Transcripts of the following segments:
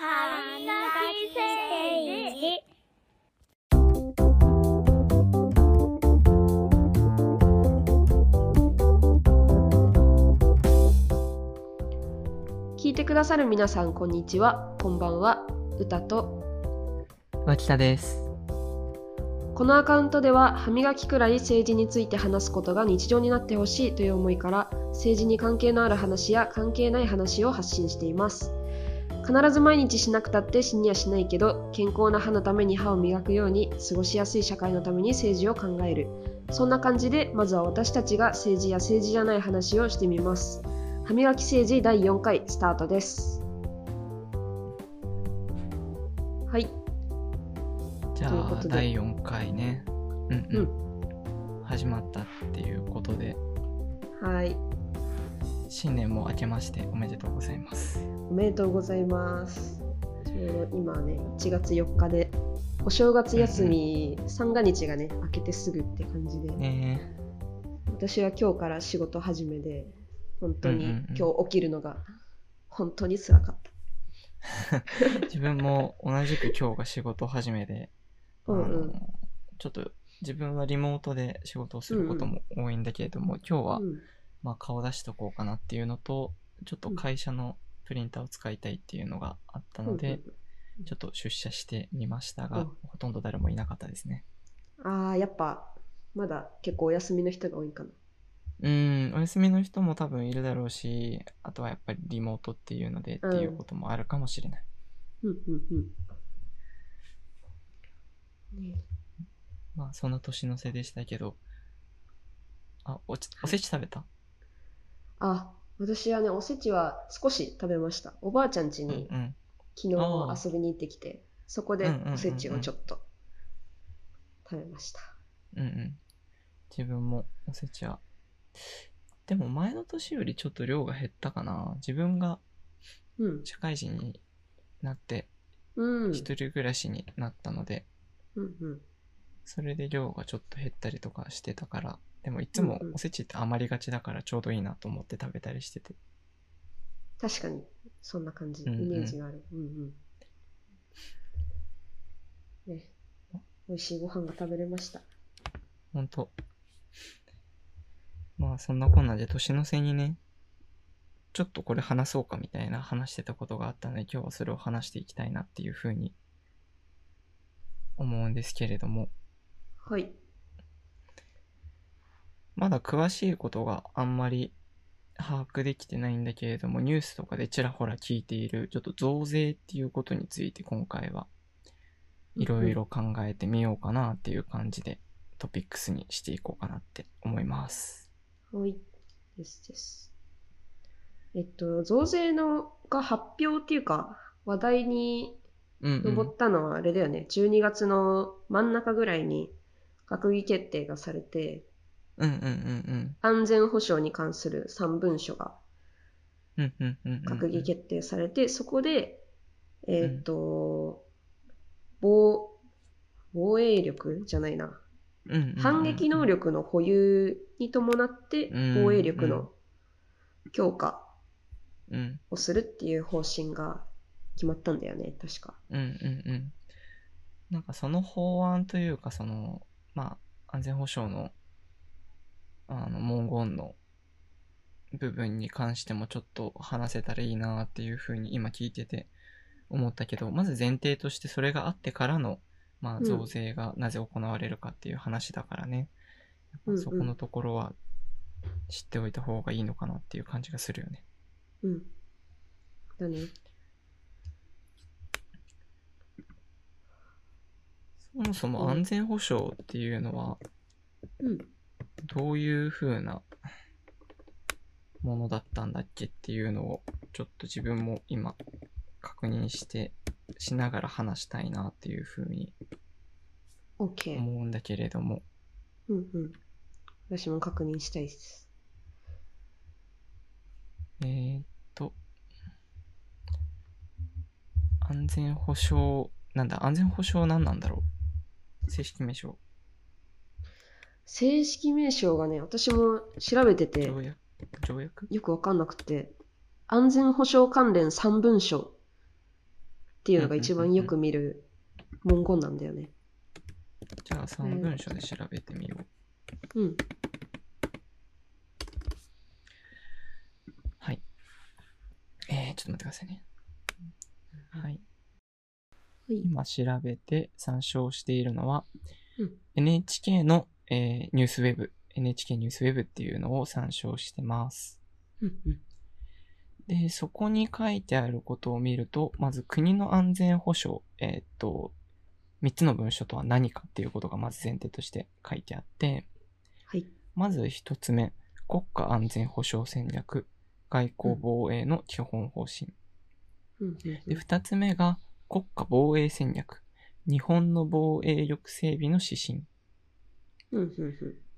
歯磨き政治聞いてくださる皆さんこんにちは。こんばんは。歌と。脇田です。このアカウントでは歯磨きくらい政治について話すことが日常になってほしいという思いから政治に関係のある話や関係ない話を発信しています必ず毎日しなくたって死にはしないけど健康な歯のために歯を磨くように過ごしやすい社会のために政治を考える。そんな感じでまずは私たちが政治や政治じゃない話をしてみます。歯磨き政治第4回スタートです。はい。じゃあ、第4回ね。うん。うん。始まったっていうことで、はい新年も明けましておめでとうございます。おめでとうございます。ちょうど今ね、1月4日で、お正月休み、三が日がね、明けてすぐって感じで、ね私は今日から仕事始めで、本当にうんうんうん今日起きるのが、本当に辛かった。え 自分も同じく今日が仕事始めで、うんうんちょっと自分はリモートで仕事をすることも多いんだけれども、今日は、うんまあ、顔出しとこうかなっていうのと、ちょっと会社のプリンターを使いたいっていうのがあったので、ちょっと出社してみましたが、うんほとんど誰もいなかったですね。ああ、やっぱ、まだ結構お休みの人が多いかな。うん、お休みの人も多分いるだろうし、あとはやっぱりリモートっていうのでっていうこともあるかもしれない。うんうんうん。ねまあ、そんな年の瀬でしたけど、あ、おちおせち食べた？あ、私はね、おせちは少し食べました。おばあちゃん家うんにうん。昨日遊びに行ってきて、そこでうんうんうんうんおせちをちょっと食べました。うんうん。自分もおせちは。でも前の年よりちょっと量が減ったかな。自分がうん。社会人になってうん。一人暮らしになったので、うんうん。それで量がちょっと減ったりとかしてたから、でもいつもおせちって余りがちだからちょうどいいなと思って食べたりしてて。確かに、そんな感じ、イメージがある。うんうん。ね。美味しいご飯が食べれました。ほんと。まあそんなこんなで年の瀬にね、ちょっとこれ話そうかみたいな話してたことがあったので今日はそれを話していきたいなっていうふうに思うんですけれども、はい。まだ詳しいことがあんまり把握できてないんだけれども、ニュースとかでちらほら聞いているちょっと増税っていうことについて今回はいろいろ考えてみようかなっていう感じでトピックスにしていこうかなって思います。はい。ですです。えっと、増税のが発表っていうか、話題にうん、うん。上ったのはあれだよね。12月の真ん中ぐらいに閣議決定がされて、うんうんうん安全保障に関する3文書がうん。うんうんうんうん。閣議決定されて、そこで、えっ、と、防、防衛力じゃないな。うんうんうん反撃能。力の保有に伴ってうん防衛力の強化うんをするっていう方針が決まったんだよね、確か。うんうんうん。なんかその法案というかその、まあ安全保障のあの文言の部分に関してもちょっと話せたらいいなっていうふうに今聞いてて思ったけど、まず前提としてそれがあってからの、まあうん増税がなぜ行われるかっていう話だからね。うんそこのところは知っておいた方がいいのかなっていう感じがするよね。うん。だね。そもそも安全保障っていうのは、うん。どういう風なものだったんだっけっていうのをちょっと自分も今確認してしながら話したいなっていう風に OK。思うんだけれども、うんうん。私も確認したいです。えーっと、安全保障、なんだ、安全保障何なんだろう？正式名称。正式名称がね、私も調べてて、条約？条約？よくわかんなくて、安全保障関連3文書っていうのが一番よく見る文言なんだよね。じゃあ3文書で調べてみよう。うん。はい。えー、ちょっと待ってくださいね。はい。はい今調べて参照しているのは、うん NHK の、えーニュースウェブ、NHK ニュースウェブっていうのを参照してます。で、そこに書いてあることを見ると、まず国の安全保障、えーっと、3つの文書とは何かっていうことがまず前提として書いてあって、はい。まず1つ目、国家安全保障戦略、外交防衛の基本方針。で、2つ目が国家防衛戦略、日本の防衛力整備の指針。うんうんうん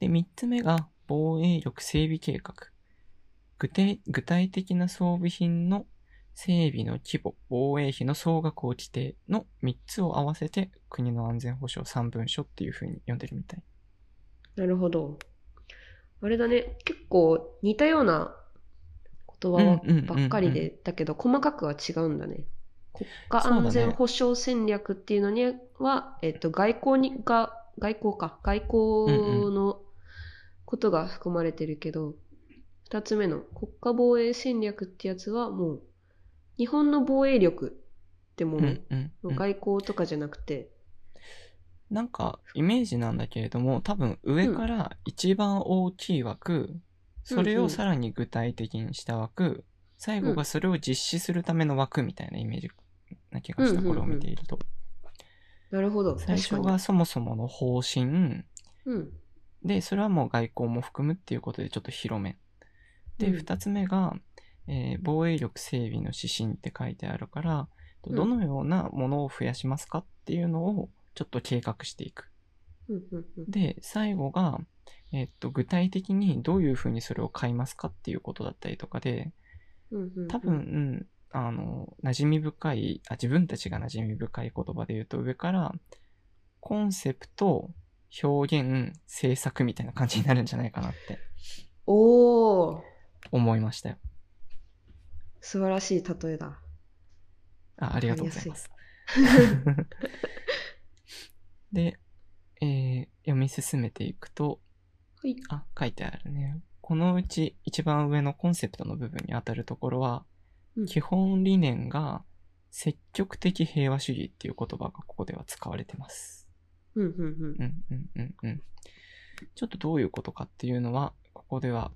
で、3つ目が防衛力整備計画。具体具体的な装備品の整備の規模、防衛費の総額を規定の3つを合わせて国の安全保障3文書っていう風に読んでるみたい。なるほど。あれだね、結構似たような言葉ばっかりで、だけど細かくは違うんだね。国家安全保障戦略っていうのには、えっと、外交にが、外交か、外交のことが含まれてるけど、二つ目の国家防衛戦略ってやつはもう、日本の防衛力ってものうんうんうん。外交とかじゃなくて、なんか、イメージなんだけれども、多分上から一番大きい枠、それをさらに具体的にした枠、最後がそれを実施するための枠みたいなイメージな気がした、うんうんうん。これを見ていると。なるほど。最初がそもそもの方針、に。うん。で、それはもう外交も含むっていうことでちょっと広め。で、うん二つ目が、えー防衛力整備の指針って書いてあるから、うんどのようなものを増やしますかっていうのをちょっと計画していく。で、最後が、えっと、具体的にどういうふうにそれを買いますかっていうことだったりとかで、多分、うんあの、馴染み深い、あ、自分たちが馴染み深い言葉で言うと上から、コンセプト、表現、制作みたいな感じになるんじゃないかなっておー、思いましたよ。素晴らしい例えだ。あありがとうございます。で、えー読み進めていくと、はい。あ、書いてあるね。このうち一番上のコンセプトの部分に当たるところは、うん基本理念が積極的平和主義っていう言葉がここでは使われてます。うんうんうんうんうんうんうん。ちょっとどういうことかっていうのは、ここでは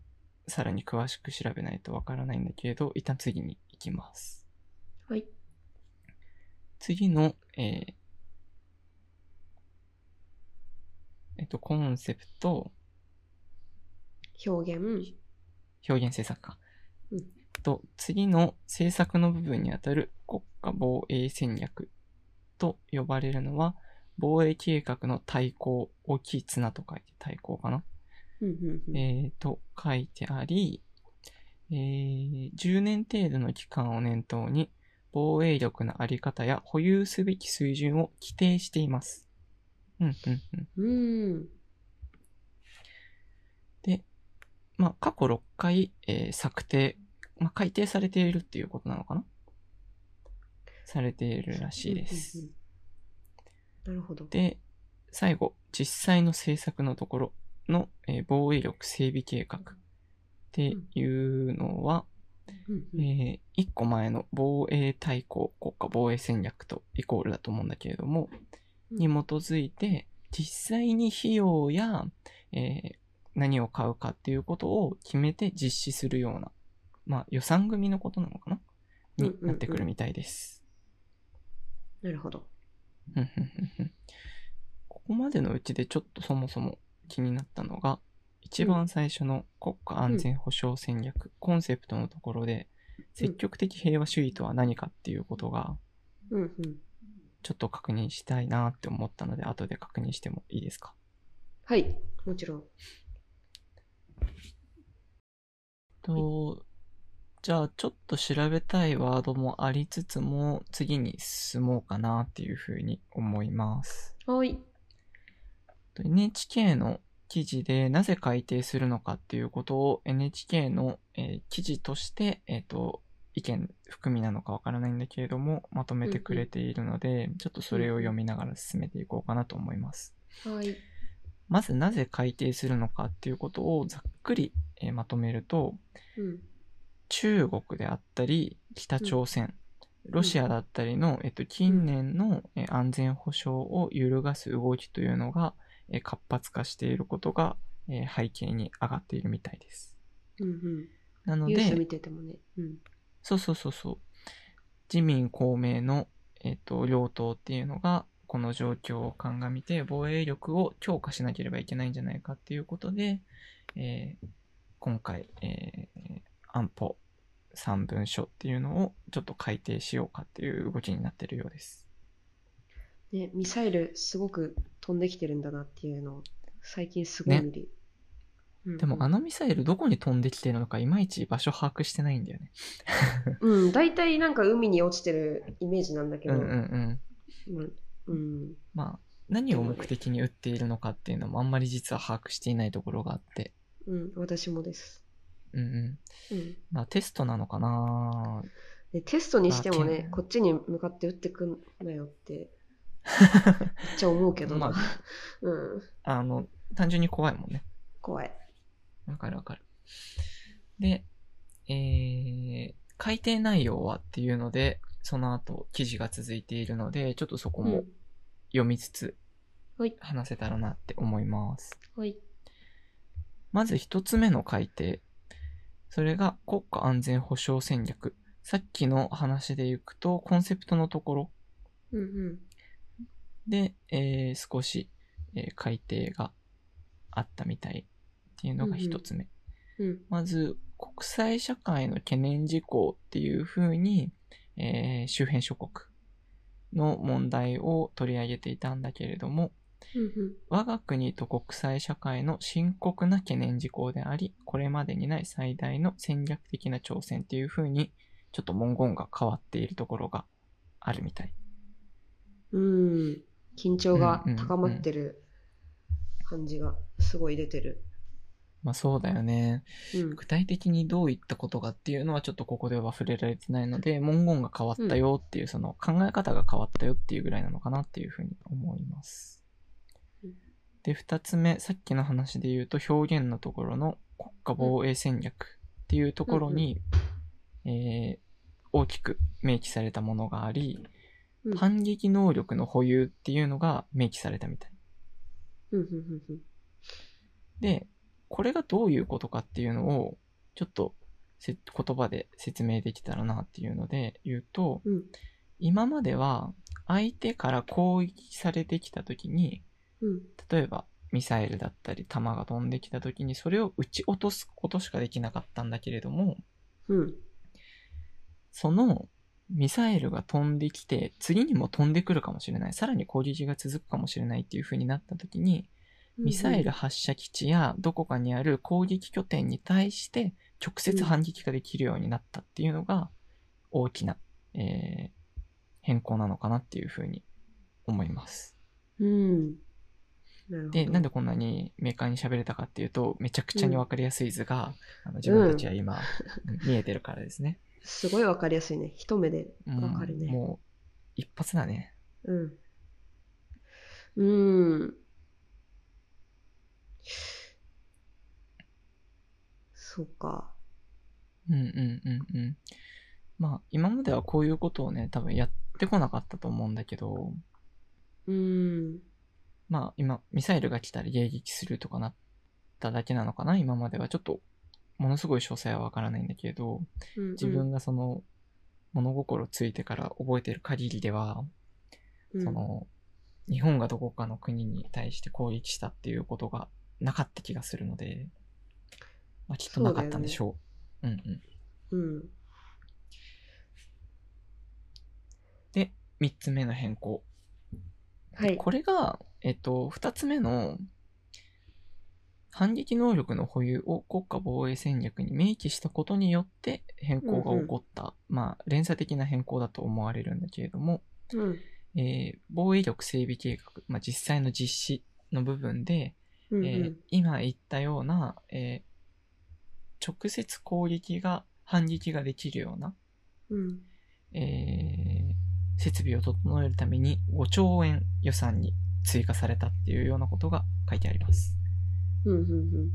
さらに詳しく調べないとわからないんだけれど、一旦次に行きます。はい。次の、えーえっと、コンセプト、表現。表現政策か。うんと、次の政策の部分にあたる国家防衛戦略と呼ばれるのは、防衛計画の対抗、大きい綱と書いて対抗かな、えー、と書いてあり、えー10年程度の期間を念頭に、防衛力のあり方や保有すべき水準を規定しています。うんうんうん。うん。で、まあ、過去6回、えー策定、まあ、改定されているっていうことなのかな？されているらしいです。うんうんうんなるほど。で、最後、実際の政策のところの、えー防衛力整備計画っていうのは、うんうんえ1個前の防衛大綱国家防衛戦略とイコールだと思うんだけれども、うんに基づいて、実際に費用や、えー何を買うかっていうことを決めて実施するような、まあ予算組のことなのかな？にうんうんうんなってくるみたいです。なるほど。ふんふんふんふんここまでのうちでちょっとそもそも気になったのが、一番最初の国家安全保障戦略、コンセプトのところで、積極的平和主義とは何かっていうことが、うんうん。ちょっと確認したいなって思ったので、後で確認してもいいですか？はい。もちろん。と、じゃあちょっと調べたいワードもありつつも、次に進もうかなっていうふうに思います。はい。と NHK の記事でなぜ改定するのかっていうことを NHK の、えー記事として、えっ、と、意見含みなのかわからないんだけれども、まとめてくれているので、ちょっとそれを読みながら進めていこうかなと思います。はい。まずなぜ改定するのかっていうことをざっくり、えーまとめると、うん。中国であったり、北朝鮮、ロシアだったりの、えっと、近年のえー安全保障を揺るがす動きというのが、えー活発化していることが、えー背景に上がっているみたいです。うんうん。なので、ててもね。うん。そうそうそうそう、自民公明の、えっと、両党っていうのが、この状況を鑑みて防衛力を強化しなければいけないんじゃないかっていうことで、えー今回、えー安保3文書っていうのをちょっと改定しようかっていう動きになってるようです。ね、ミサイルすごく飛んできてるんだなっていうのを最近すごい見る。うんうんでもあのミサイルどこに飛んできてるのかいまいち場所把握してないんだよね。うん、大体なんか海に落ちてるイメージなんだけど、うんうんうん。うんうん、まあ、何を目的に撃っているのかっていうのもあんまり実は把握していないところがあって。うん、私もです。うんうん。うん、まあテストなのかなでテストにしてもねこっちに向かって撃ってくんなよって、めっちゃ思うけどな。ま うん、あの、単純に怖いもんね。怖い。わかるわかる。で、えー、改定内容はっていうので、その後記事が続いているので、ちょっとそこもうん、読みつつはい、話せたらなって思います。はい。まず一つ目の改定。それが国家安全保障戦略。さっきの話でいくと、コンセプトのところうんうん。で、えー少し、えー改定があったみたいっていうのが一つ目。うんまず、国際社会の懸念事項っていうふうに、えー周辺諸国の問題を取り上げていたんだけれども、うん我が国と国際社会の深刻な懸念事項であり、これまでにない最大の戦略的な挑戦っていうふうに、ちょっと文言が変わっているところがあるみたい。うん。うん。緊張が高まってる感じがすごい出てる。まあそうだよね。うん。具体的にどういったことかっていうのはちょっとここでは触れられてないので、文言が変わったよっていう、その考え方が変わったよっていうぐらいなのかなっていうふうに思いますうん。で、二つ目、さっきの話で言うと表現のところの国家防衛戦略っていうところに、えー大きく明記されたものがあり、うん。反撃能力の保有っていうのが明記されたみたい。うんうんうんうん。で、これがどういうことかっていうのを、ちょっとせ言葉で説明できたらなっていうので言うと、うん。今までは相手から攻撃されてきた時に、うん。例えばミサイルだったり弾が飛んできた時にそれを撃ち落とすことしかできなかったんだけれども、うん。そのミサイルが飛んできて、次にも飛んでくるかもしれない、さらに攻撃が続くかもしれないっていう風になった時に、ミサイル発射基地やどこかにある攻撃拠点に対して直接反撃ができるようになったっていうのが大きな、えー変更なのかなっていうふうに思います。うん。で、なんでこんなにメーカーに喋れたかっていうと、めちゃくちゃにわかりやすい図が、あの自分たちは今、見えてるからですね。すごいわかりやすいね。一目でうんわかるね。もう、一発だね。うん。うん。そうか。うんうんうんうん。まあ、今まではこういうことをね、多分やってこなかったと思うんだけど、うん。まあ今、ミサイルが来たら迎撃するとかなっただけなのかな今まではちょっと、ものすごい詳細はわからないんだけれど、うん自分がその、物心ついてから覚えてる限りでは、うんその、日本がどこかの国に対して攻撃したっていうことがなかった気がするので、まあきっとなかったんでしょう。うんうん。うん。で、三つ目の変更。はい。これが、えっと、二つ目の、反撃能力の保有を国家防衛戦略に明記したことによって変更が起こった、まあ、連鎖的な変更だと思われるんだけれども、うん。えー防衛力整備計画、まあ、実際の実施の部分で、うん。えー今言ったような、えー直接攻撃が、反撃ができるようなうん。えー設備を整えるために5兆円予算に追加されたっていうようなことが書いてあります。うん。うん。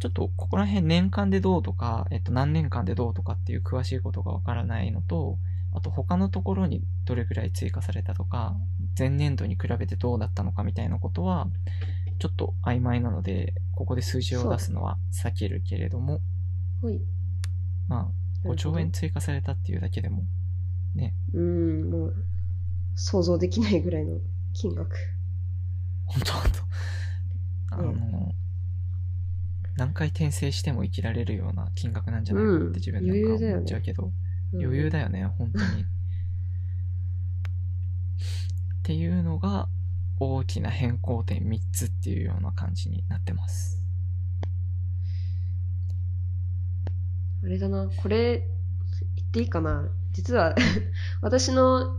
ちょっとここら辺年間でどうとか、えっと何年間でどうとかっていう詳しいことがわからないのと、あと他のところにどれくらい追加されたとか、前年度に比べてどうだったのかみたいなことは、ちょっと曖昧なので、ここで数字を出すのは避けるけれども。まあ、5兆円追加されたっていうだけでも、ね、うん、もう、想像できないぐらいの金額。ほんとほんと。あの、うん何回転生しても生きられるような金額なんじゃないかって自分なんか思っちゃうけど、余裕だよね、本当に。っていうのが、大きな変更点3つっていうような感じになってます。あれだな、これ、言っていいかな実は、私の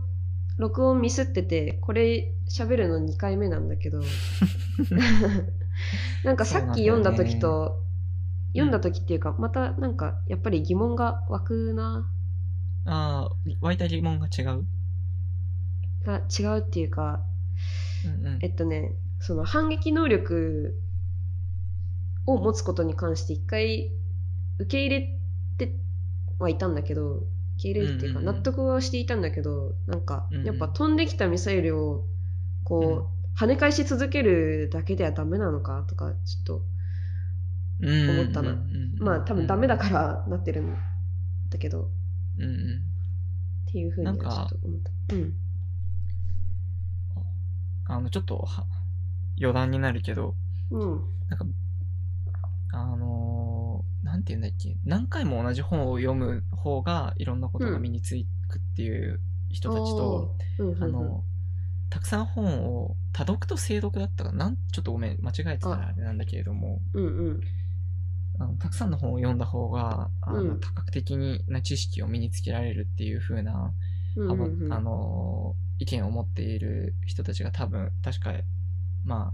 録音ミスってて、これ喋るの2回目なんだけど、なんかさっき読んだ時と、読んだ時っていうか、またなんかやっぱり疑問が湧くな、ああ、湧いた疑問が違う？が違うっていうか、うんうん。え。っとね、その反撃能力を持つことに関して一回受け入れてはいたんだけど、受け入れるっていうか納得はしていたんだけど、なんかやっぱ飛んできたミサイルをこう跳ね返し続けるだけではダメなのかとかちょっとうん思ったなまあ多分ダメだからなってるんだけどうんうん。っていうふうにはちょっと思った。うん。あの、ちょっとは、余談になるけど、うん。なんか、あのーなんて言うんだっけ、何回も同じ本を読む方がいろんなことが身につくっていう人たちと、うんうんうん。あの、たくさん本を多読と精読だったかな、ちょっとごめん、間違えてたらあれなんだけれども、うんうん。あのたくさんの本を読んだ方が、あのうん。多角的な知識を身につけられるっていう風な、うんうんうん。あの意見を持っている人たちが多分、確か、ま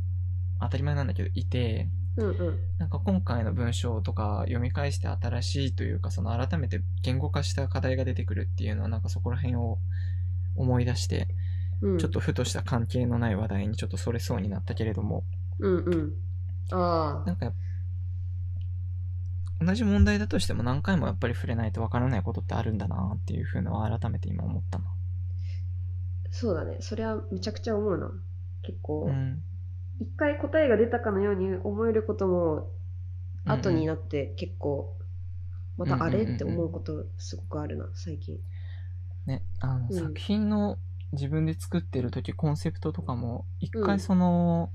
あ、当たり前なんだけど、いて、うんうん。なんか今回の文章とか読み返して新しいというか、その改めて言語化した課題が出てくるっていうのは、なんかそこら辺を思い出して、うん、ちょっとふとした関係のない話題にちょっとそれそうになったけれども、うんうん。ああ。なんか同じ問題だとしても何回もやっぱり触れないとわからないことってあるんだなっていうふうのは改めて今思ったな。そうだね。それはめちゃくちゃ思うな。結構う、ん。一回答えが出たかのように思えることも、後にななって結構、またあれって思うことすごくあるな、最近。ね、あの、うん作品の自分で作ってる時コンセプトとかも一うん回その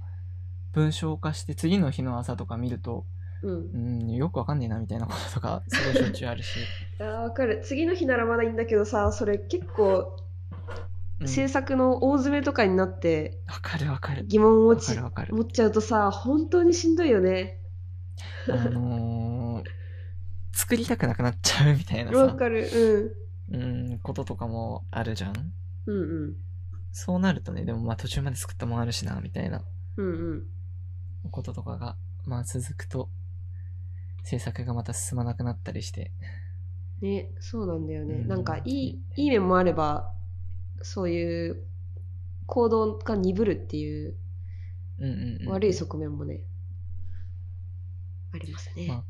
文章化して次の日の朝とか見ると、うんう。ん、よくわかんねえなみたいなこととかすごいしょっちゅうあるし。あーわかる。次の日ならまだいいんだけどさ、それ結構、うん制作の大詰めとかになってわかるわかる。疑問をち。持っちゃうとさ、本当にしんどいよね。あのー、作りたくなくなっちゃうみたいなさ、わかる。うん、こととかもあるじゃん。うん。うんうん。そうなるとね、でもまあ途中まで作ったもんあるしな、みたいなうんうん。こととかが、まあ続くと、制作がまた進まなくなったりして。ね、そうなんだよね。うんなんかいい、いい面もあれば、そういう行動が鈍るっていううんうん、うん。悪い側面もね、ありますね。まあ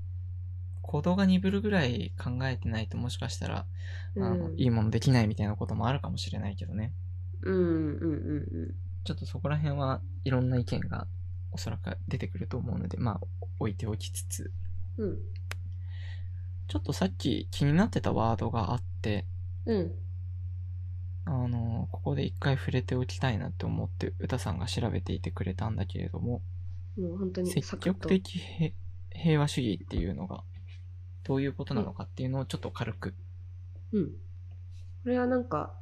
行動が鈍るぐらい考えてないともしかしたら、あのうんいいものできないみたいなこともあるかもしれないけどね。うんうんうんちょっとそこら辺はいろんな意見がおそらく出てくると思うので、まあ置いておきつつ、うん。うん。ちょっとさっき気になってたワードがあって、うん。あの、ここで一回触れておきたいなって思って、歌さんが調べていてくれたんだけれども、もう本当に積。極的へ平和主義っていうのが、どういうことなのかっていうのをちょっと軽く。うん。これはなんか、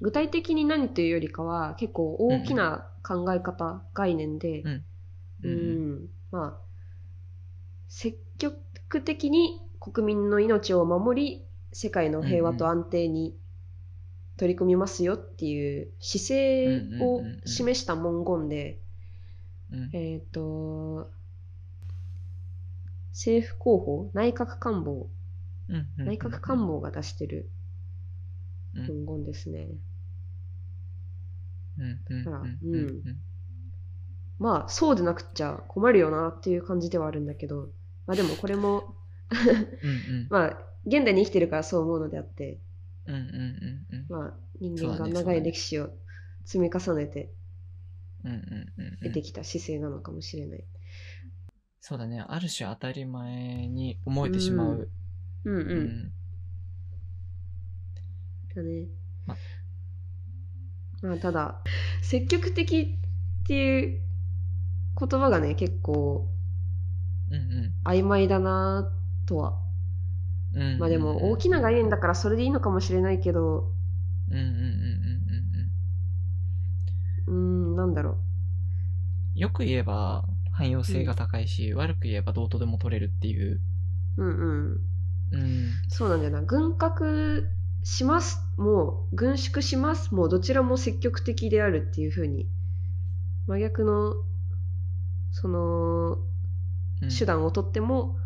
具体的に何というよりかは、結構大きな考え方、概念で、うんううんん、まあ、積極的に国民の命を守り、世界の平和と安定に取り組みますよっていう姿勢を示した文言で、うん。えっ、と、政府広報、内閣官房内閣官房が出してるうん。文言ですね。だからうん。まあ、そうでなくっちゃ困るよなっていう感じではあるんだけど、まあでもこれも、うん。まあ、現代に生きてるからそう思うのであって、うんうんうんうんまあ、人間が長い歴史を積み重ねてうんうんうんうん得てきた姿勢なのかもしれない。そうだねある種当たり前に思えてしまう、うんうん。うんだね。ままあ、ただ、積極的っていう言葉がね、結構うん曖昧だなとは。うんうんまあでも、大きな概念だからそれでいいのかもしれないけど、うんうんうんうんうんうーん、なんだろうんよく言えば汎用性が高いし、悪く言えばどうとでも取れるっていう、う。うんうん。うん、そうなんだよな。軍拡します。もう、軍縮します。もう、どちらも積極的であるっていう風に、真逆の、その、うん手段をとっても、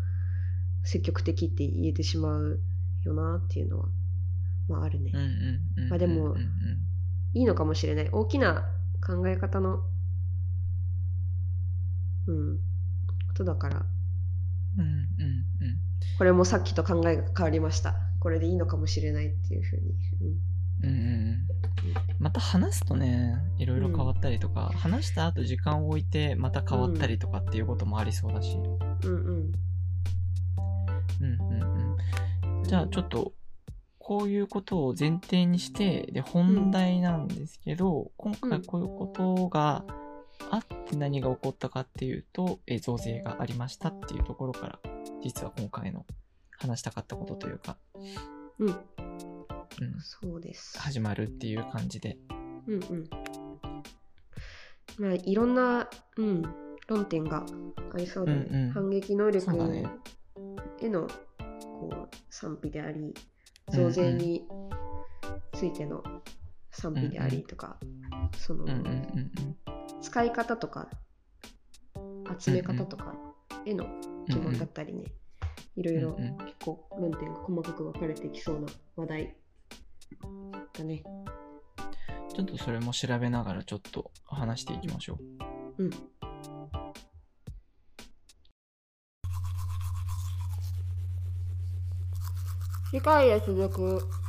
積極的って言えてしまうよなっていうのは、まああるね。うんうんうんまあでもうんうんいいのかもしれない。大きな考え方の、うん、ことだから、うんうんうんこれもさっきと考えが変わりました。これでいいのかもしれないっていう風に。うんうんうんまた話すとねいろいろ変わったりとか、話した後時間を置いてまた変わったりとかっていうこともありそうだし、うん、うん、うん。うんうんうんじゃあちょっとこういうことを前提にしてで本題なんですけど、今回こういうことがあって何が起こったかっていうと、え増税がありましたっていうところから実は今回の話したかったことというか、うん、うん、そうです。始まるっていう感じでうんうん。まあ、いろんな、うん、論点がありそうだね。うんうん反撃能力ねへの、こう賛否であり、増税についての賛否でありとか、その、使い方とか、集め方とかへの疑問だったりね、いろいろ結構論点が細かく分かれてきそうな話題だね。ちょっとそれも調べながらちょっと話していきましょう。うん。次回へ続く。